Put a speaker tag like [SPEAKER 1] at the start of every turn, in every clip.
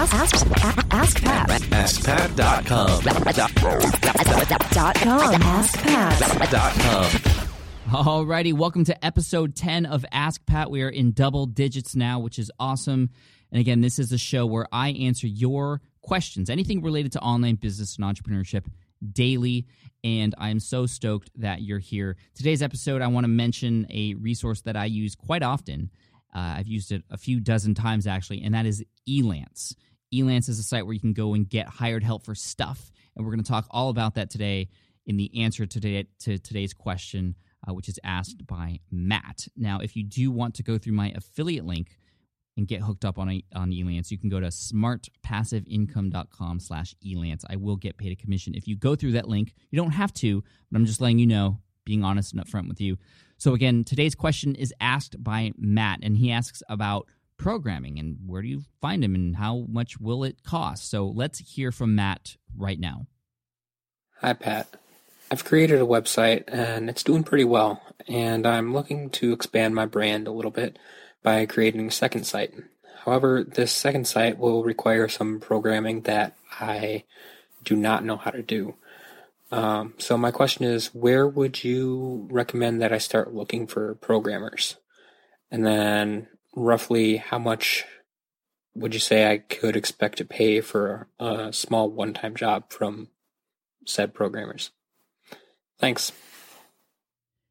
[SPEAKER 1] Ask, ask, ask Pat.
[SPEAKER 2] AskPat.com.
[SPEAKER 1] Dot com. AskPat.
[SPEAKER 3] Alrighty, welcome to episode 10 of Ask Pat. We are in double digits now, which is awesome. And again, this is the show where I answer your questions, anything related to online business and entrepreneurship daily. And I'm so stoked that you're here. Today's episode, I want to mention a resource that I use quite often. Uh, I've used it a few dozen times actually, and that is Elance. Elance is a site where you can go and get hired help for stuff. And we're going to talk all about that today in the answer today to today's question, uh, which is asked by Matt. Now, if you do want to go through my affiliate link and get hooked up on a, on Elance, you can go to smartpassiveincome.com slash Elance. I will get paid a commission if you go through that link. You don't have to, but I'm just letting you know, being honest and upfront with you. So again, today's question is asked by Matt, and he asks about programming and where do you find them and how much will it cost. So let's hear from Matt right now.
[SPEAKER 4] Hi, Pat. I've created a website and it's doing pretty well, and I'm looking to expand my brand a little bit by creating a second site. However, this second site will require some programming that I do not know how to do. Um, so my question is, where would you recommend that I start looking for programmers? And then roughly how much would you say I could expect to pay for a small one-time job from said programmers? Thanks.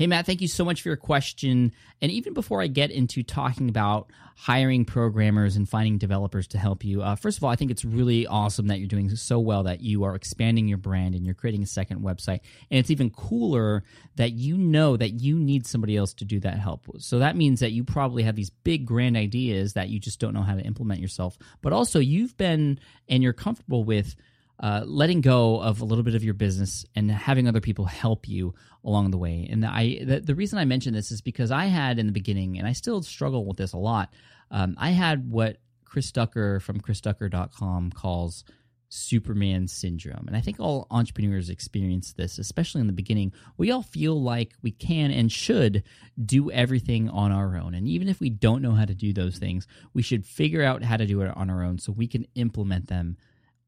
[SPEAKER 3] Hey, Matt, thank you so much for your question. And even before I get into talking about hiring programmers and finding developers to help you, uh, first of all, I think it's really awesome that you're doing so well that you are expanding your brand and you're creating a second website. And it's even cooler that you know that you need somebody else to do that help. So that means that you probably have these big, grand ideas that you just don't know how to implement yourself. But also, you've been and you're comfortable with uh, letting go of a little bit of your business and having other people help you along the way. And I, the, the reason I mention this is because I had in the beginning, and I still struggle with this a lot. Um, I had what Chris Ducker from chrisducker.com calls Superman syndrome. And I think all entrepreneurs experience this, especially in the beginning. We all feel like we can and should do everything on our own. And even if we don't know how to do those things, we should figure out how to do it on our own so we can implement them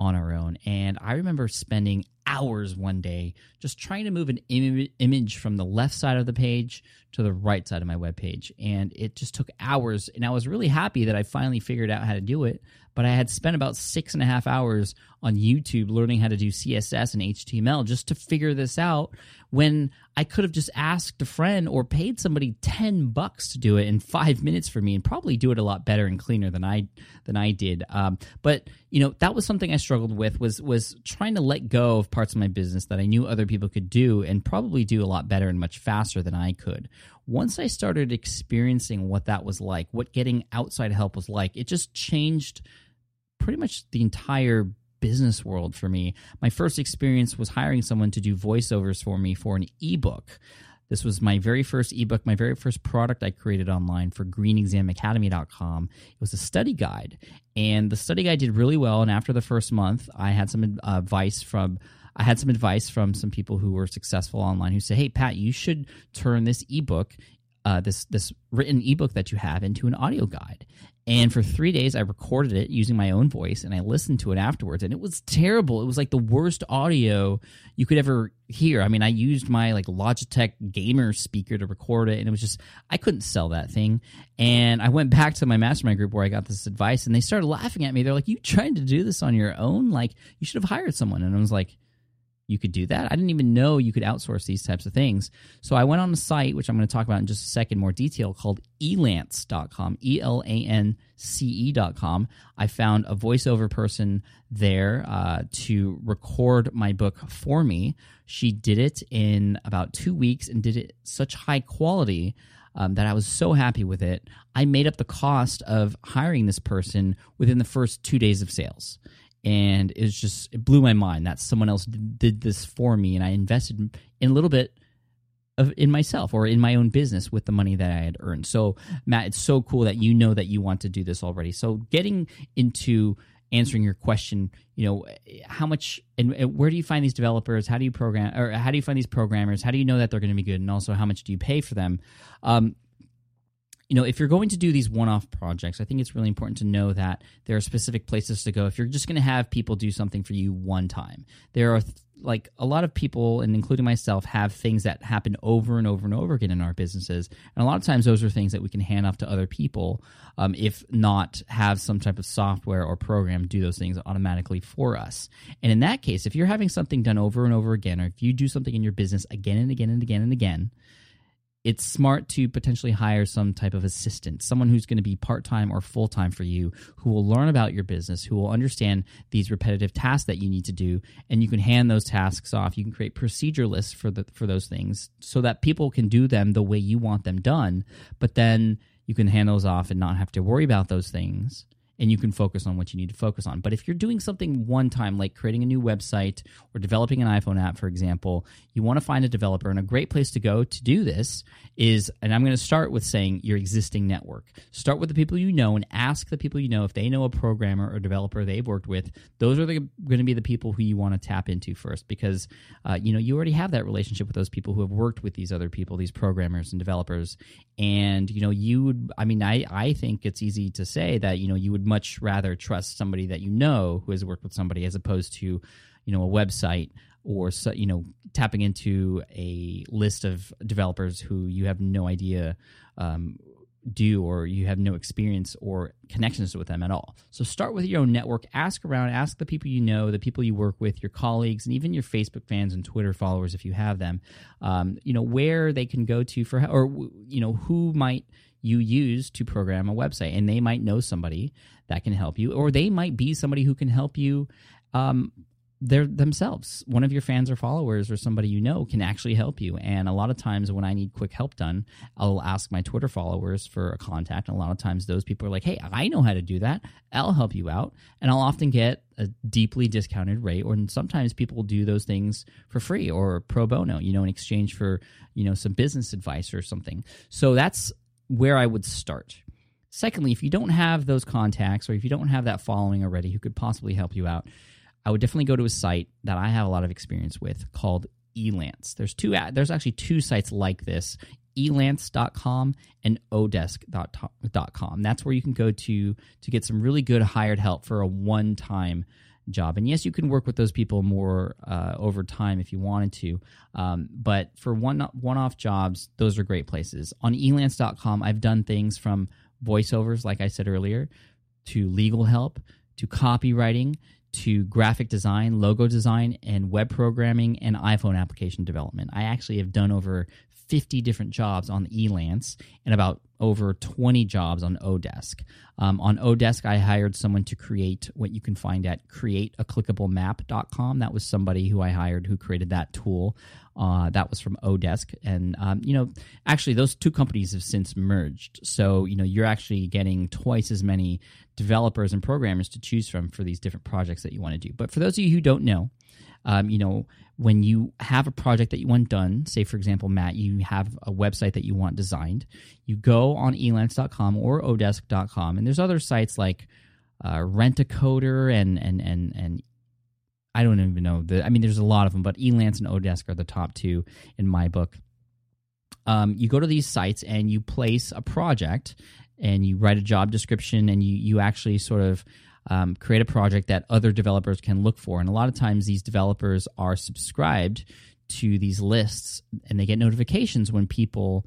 [SPEAKER 3] on our own. And I remember spending hours one day just trying to move an Im- image from the left side of the page to the right side of my web page. And it just took hours. And I was really happy that I finally figured out how to do it. But I had spent about six and a half hours on YouTube learning how to do CSS and HTML just to figure this out when I could have just asked a friend or paid somebody 10 bucks to do it in five minutes for me and probably do it a lot better and cleaner than I than I did. Um, but you know, that was something I struggled with was was trying to let go of parts of my business that I knew other people could do and probably do a lot better and much faster than I could. Once I started experiencing what that was like, what getting outside help was like, it just changed pretty much the entire business world for me. My first experience was hiring someone to do voiceovers for me for an ebook. This was my very first ebook, my very first product I created online for greenexamacademy.com. It was a study guide, and the study guide did really well. And after the first month, I had some uh, advice from I had some advice from some people who were successful online who said, "Hey, Pat, you should turn this ebook, uh, this this written ebook that you have, into an audio guide." And for three days, I recorded it using my own voice, and I listened to it afterwards, and it was terrible. It was like the worst audio you could ever hear. I mean, I used my like Logitech gamer speaker to record it, and it was just I couldn't sell that thing. And I went back to my mastermind group where I got this advice, and they started laughing at me. They're like, "You trying to do this on your own? Like, you should have hired someone." And I was like you could do that. I didn't even know you could outsource these types of things. So I went on a site, which I'm going to talk about in just a second, more detail, called elance.com, E L A N C E.com. I found a voiceover person there uh, to record my book for me. She did it in about two weeks and did it such high quality. Um, that I was so happy with it. I made up the cost of hiring this person within the first two days of sales and it's just it blew my mind that someone else did this for me and i invested in a little bit of in myself or in my own business with the money that i had earned. So matt it's so cool that you know that you want to do this already. So getting into answering your question you know how much and, and where do you find these developers? How do you program or how do you find these programmers? How do you know that they're going to be good? And also how much do you pay for them? Um, you know, if you're going to do these one-off projects, I think it's really important to know that there are specific places to go. If you're just going to have people do something for you one time, there are th- like a lot of people, and including myself, have things that happen over and over and over again in our businesses, and a lot of times those are things that we can hand off to other people, um, if not have some type of software or program do those things automatically for us. And in that case, if you're having something done over and over again, or if you do something in your business again and again and again and again it's smart to potentially hire some type of assistant, someone who's going to be part time or full time for you, who will learn about your business, who will understand these repetitive tasks that you need to do, and you can hand those tasks off. You can create procedure lists for the for those things so that people can do them the way you want them done, but then you can hand those off and not have to worry about those things and you can focus on what you need to focus on. But if you're doing something one time, like creating a new website or developing an iPhone app, for example, you want to find a developer. And a great place to go to do this is, and I'm going to start with saying your existing network. Start with the people you know and ask the people you know if they know a programmer or developer they've worked with. Those are the, going to be the people who you want to tap into first because, uh, you know, you already have that relationship with those people who have worked with these other people, these programmers and developers. And, you know, you would, I mean, I, I think it's easy to say that, you know, you would much rather trust somebody that you know who has worked with somebody as opposed to you know a website or you know tapping into a list of developers who you have no idea um, do or you have no experience or connections with them at all. So start with your own network, ask around, ask the people you know, the people you work with, your colleagues, and even your Facebook fans and Twitter followers if you have them. Um, you know where they can go to for or you know who might you use to program a website. And they might know somebody that can help you, or they might be somebody who can help you um, they're themselves. One of your fans or followers or somebody you know can actually help you. And a lot of times when I need quick help done, I'll ask my Twitter followers for a contact. And a lot of times those people are like, hey, I know how to do that. I'll help you out. And I'll often get a deeply discounted rate. Or sometimes people do those things for free or pro bono, you know, in exchange for, you know, some business advice or something. So that's where I would start. Secondly, if you don't have those contacts or if you don't have that following already who could possibly help you out, I would definitely go to a site that I have a lot of experience with called Elance. There's two there's actually two sites like this, elance.com and odesk.com. That's where you can go to to get some really good hired help for a one-time job. And yes, you can work with those people more uh, over time if you wanted to. Um, but for one one off jobs, those are great places. On elance.com, I've done things from voiceovers, like I said earlier, to legal help, to copywriting, to graphic design, logo design, and web programming and iPhone application development. I actually have done over 50 different jobs on Elance and about over 20 jobs on Odesk. Um, on Odesk, I hired someone to create what you can find at createaclickablemap.com. That was somebody who I hired who created that tool. Uh, that was from Odesk. And, um, you know, actually, those two companies have since merged. So, you know, you're actually getting twice as many developers and programmers to choose from for these different projects that you want to do. But for those of you who don't know, um, you know, when you have a project that you want done, say for example, Matt, you have a website that you want designed, you go on elance.com or odesk.com, and there's other sites like uh, Rent-A-Coder and and and and I don't even know the. I mean, there's a lot of them, but Elance and Odesk are the top two in my book. Um, you go to these sites and you place a project, and you write a job description, and you you actually sort of um, create a project that other developers can look for. And a lot of times, these developers are subscribed to these lists and they get notifications when people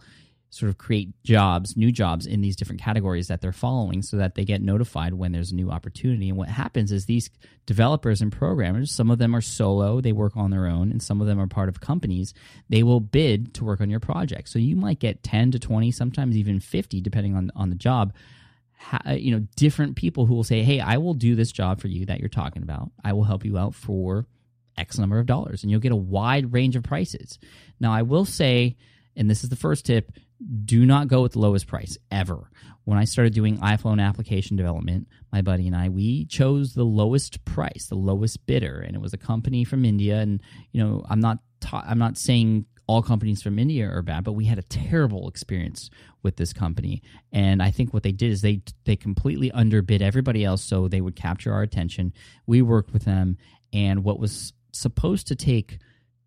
[SPEAKER 3] sort of create jobs, new jobs in these different categories that they're following so that they get notified when there's a new opportunity. And what happens is these developers and programmers, some of them are solo, they work on their own, and some of them are part of companies, they will bid to work on your project. So you might get 10 to 20, sometimes even 50, depending on, on the job Uh, you know different people who will say hey i will do this job for you that you're talking about. I will help you out for x number of dollars and you'll get a wide range of prices. Now i will say and this is the first tip do not go with the lowest price ever. When i started doing iphone application development my buddy and i we chose the lowest price the lowest bidder and it was a company from india and you know i'm not ta- i'm not saying all companies from India are bad, but we had a terrible experience with this company. And I think what they did is they they completely underbid everybody else so they would capture our attention. We worked with them and what was supposed to take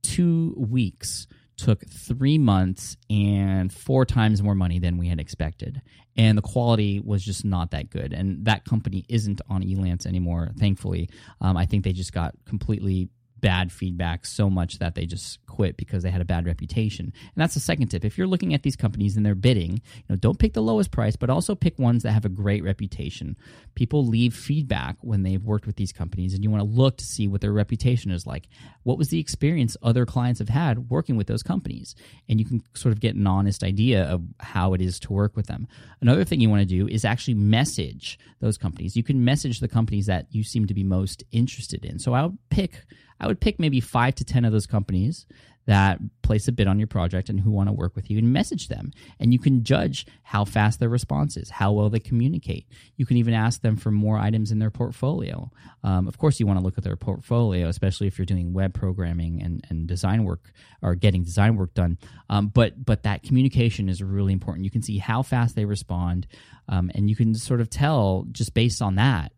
[SPEAKER 3] 2 weeks took three months and four times more money than we had expected. And the quality was just not that good. And that company isn't on Elance anymore, thankfully. Um, I think they just got completely bad feedback so much that they just quit because they had a bad reputation. And that's the second tip. If you're looking at these companies and they're bidding, you know, don't pick the lowest price, but also pick ones that have a great reputation. People leave feedback when they've worked with these companies and you want to look to see what their reputation is like. What was the experience other clients have had working with those companies? And you can sort of get an honest idea of how it is to work with them. Another thing you want to do is actually message those companies. You can message the companies that you seem to be most interested in. So I'll pick I would pick maybe five to 10 of those companies that place a bid on your project and who want to work with you and message them. And you can judge how fast their response is, how well they communicate. You can even ask them for more items in their portfolio. Um, of course, you want to look at their portfolio, especially if you're doing web programming and, and design work or getting design work done. Um, but, but that communication is really important. You can see how fast they respond, um, and you can sort of tell just based on that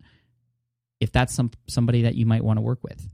[SPEAKER 3] if that's some somebody that you might want to work with.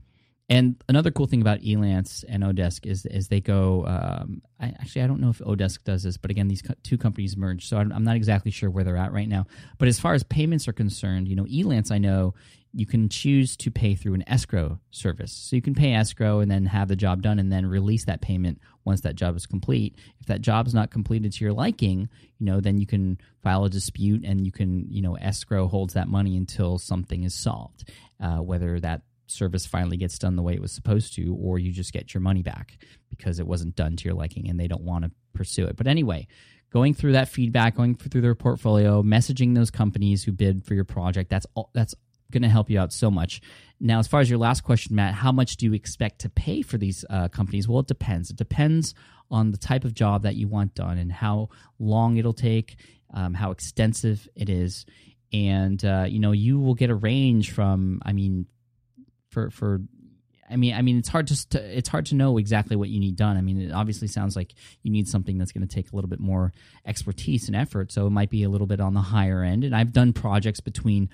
[SPEAKER 3] And another cool thing about Elance and Odesk is is they go. Um, I, actually, I don't know if Odesk does this, but again, these co- two companies merged, so I'm, I'm, not exactly sure where they're at right now. But as far as payments are concerned, you know, Elance, I know you can choose to pay through an escrow service, so you can pay escrow and then have the job done, and then release that payment once that job is complete. If that job is not completed to your liking, you know, then you can file a dispute, and you can, you know, escrow holds that money until something is solved, uh, whether that service finally gets done the way it was supposed to, or you just get your money back because it wasn't done to your liking and they don't want to pursue it. But anyway, going through that feedback, going through their portfolio, messaging those companies who bid for your project, that's all, that's going to help you out so much. Now, as far as your last question, Matt, how much do you expect to pay for these uh, companies? Well, it depends. It depends on the type of job that you want done and how long it'll take, um, how extensive it is. And, uh, you know, you will get a range from, I mean, for for I mean, I mean, it's hard to, it's hard to know exactly what you need done. I mean, it obviously sounds like you need something that's going to take a little bit more expertise and effort. So it might be a little bit on the higher end. And I've done projects between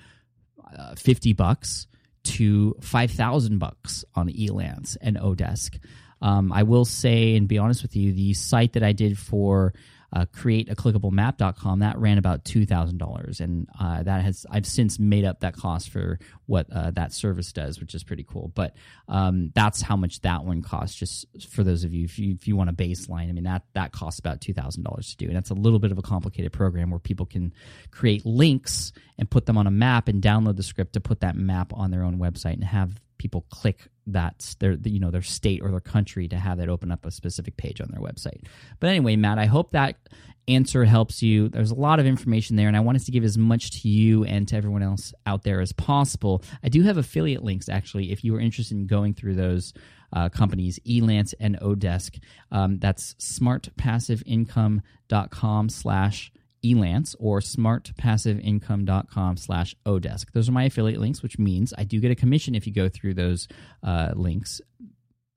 [SPEAKER 3] uh, fifty bucks to five thousand bucks on Elance and Odesk. Um, I will say, and be honest with you, the site that I did for uh, create a clickable map.com that ran about $2000 and uh, that has i've since made up that cost for what uh, that service does which is pretty cool. But um, that's how much that one costs just for those of you if you, if you want a baseline. I mean that that costs about $2000 to do. And that's a little bit of a complicated program where people can create links and put them on a map and download the script to put that map on their own website and have people click that their you know their state or their country to have that open up a specific page on their website. But anyway, Matt, I hope that answer helps you. There's a lot of information there, and I wanted to give as much to you and to everyone else out there as possible. I do have affiliate links actually if you are interested in going through those. Uh, companies, Elance and Odesk. Um, that's smartpassiveincome.com slash elance or smartpassiveincome.com slash odesk those are my affiliate links which means i do get a commission if you go through those uh, links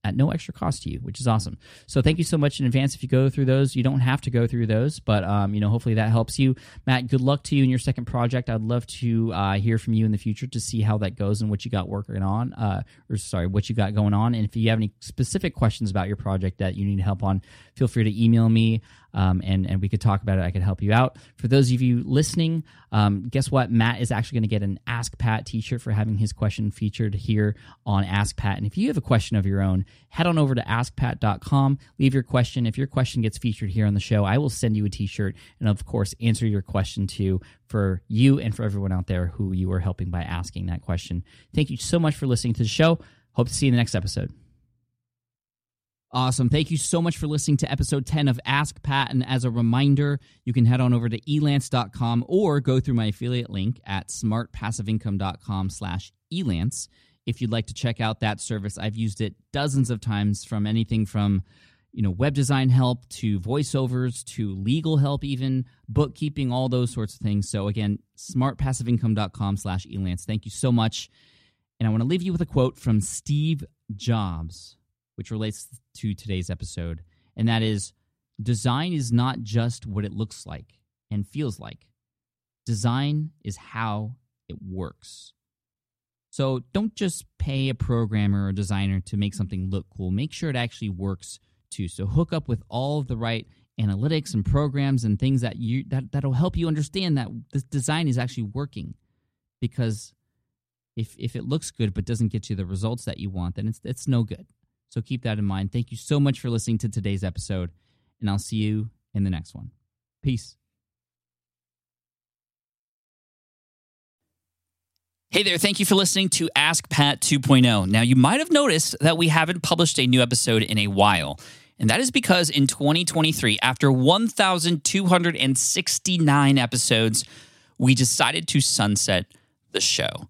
[SPEAKER 3] at no extra cost to you, which is awesome. So thank you so much in advance. If you go through those, you don't have to go through those, but um, you know, hopefully that helps you. Matt, good luck to you in your second project. I'd love to uh, hear from you in the future to see how that goes and what you got working on, uh, or sorry, what you got going on. And if you have any specific questions about your project that you need help on, feel free to email me um, and and we could talk about it. I could help you out. For those of you listening, um, guess what? Matt is actually going to get an Ask Pat T-shirt for having his question featured here on Ask Pat. And if you have a question of your own, head on over to AskPat.com. Leave your question. If your question gets featured here on the show, I will send you a T-shirt and of course answer your question too for you and for everyone out there who you are helping by asking that question. Thank you so much for listening to the show. Hope to see you in the next episode. Awesome. Thank you so much for listening to episode 10 of Ask Pat. And as a reminder, you can head on over to elance.com or go through my affiliate link at smartpassiveincome.com slash elance if you'd like to check out that service. I've used it dozens of times from anything from you know web design help to voiceovers to legal help even bookkeeping all those sorts of things so again smartpassiveincome.com slash elance thank you so much and i want to leave you with a quote from steve jobs which relates to today's episode, and that is design is not just what it looks like and feels like. Design is how it works. So don't just pay a programmer or designer to make something look cool. Make sure it actually works too. So hook up with all of the right analytics and programs and things that you that that'll help you understand that this design is actually working. Because if if it looks good but doesn't get you the results that you want, then it's it's no good. So keep that in mind. Thank you so much for listening to today's episode, and I'll see you in the next one. Peace. Hey there, thank you for listening to Ask Pat 2.0. Now, you might have noticed that we haven't published a new episode in a while. And that is because in 2023, after 1,269 episodes, we decided to sunset the show.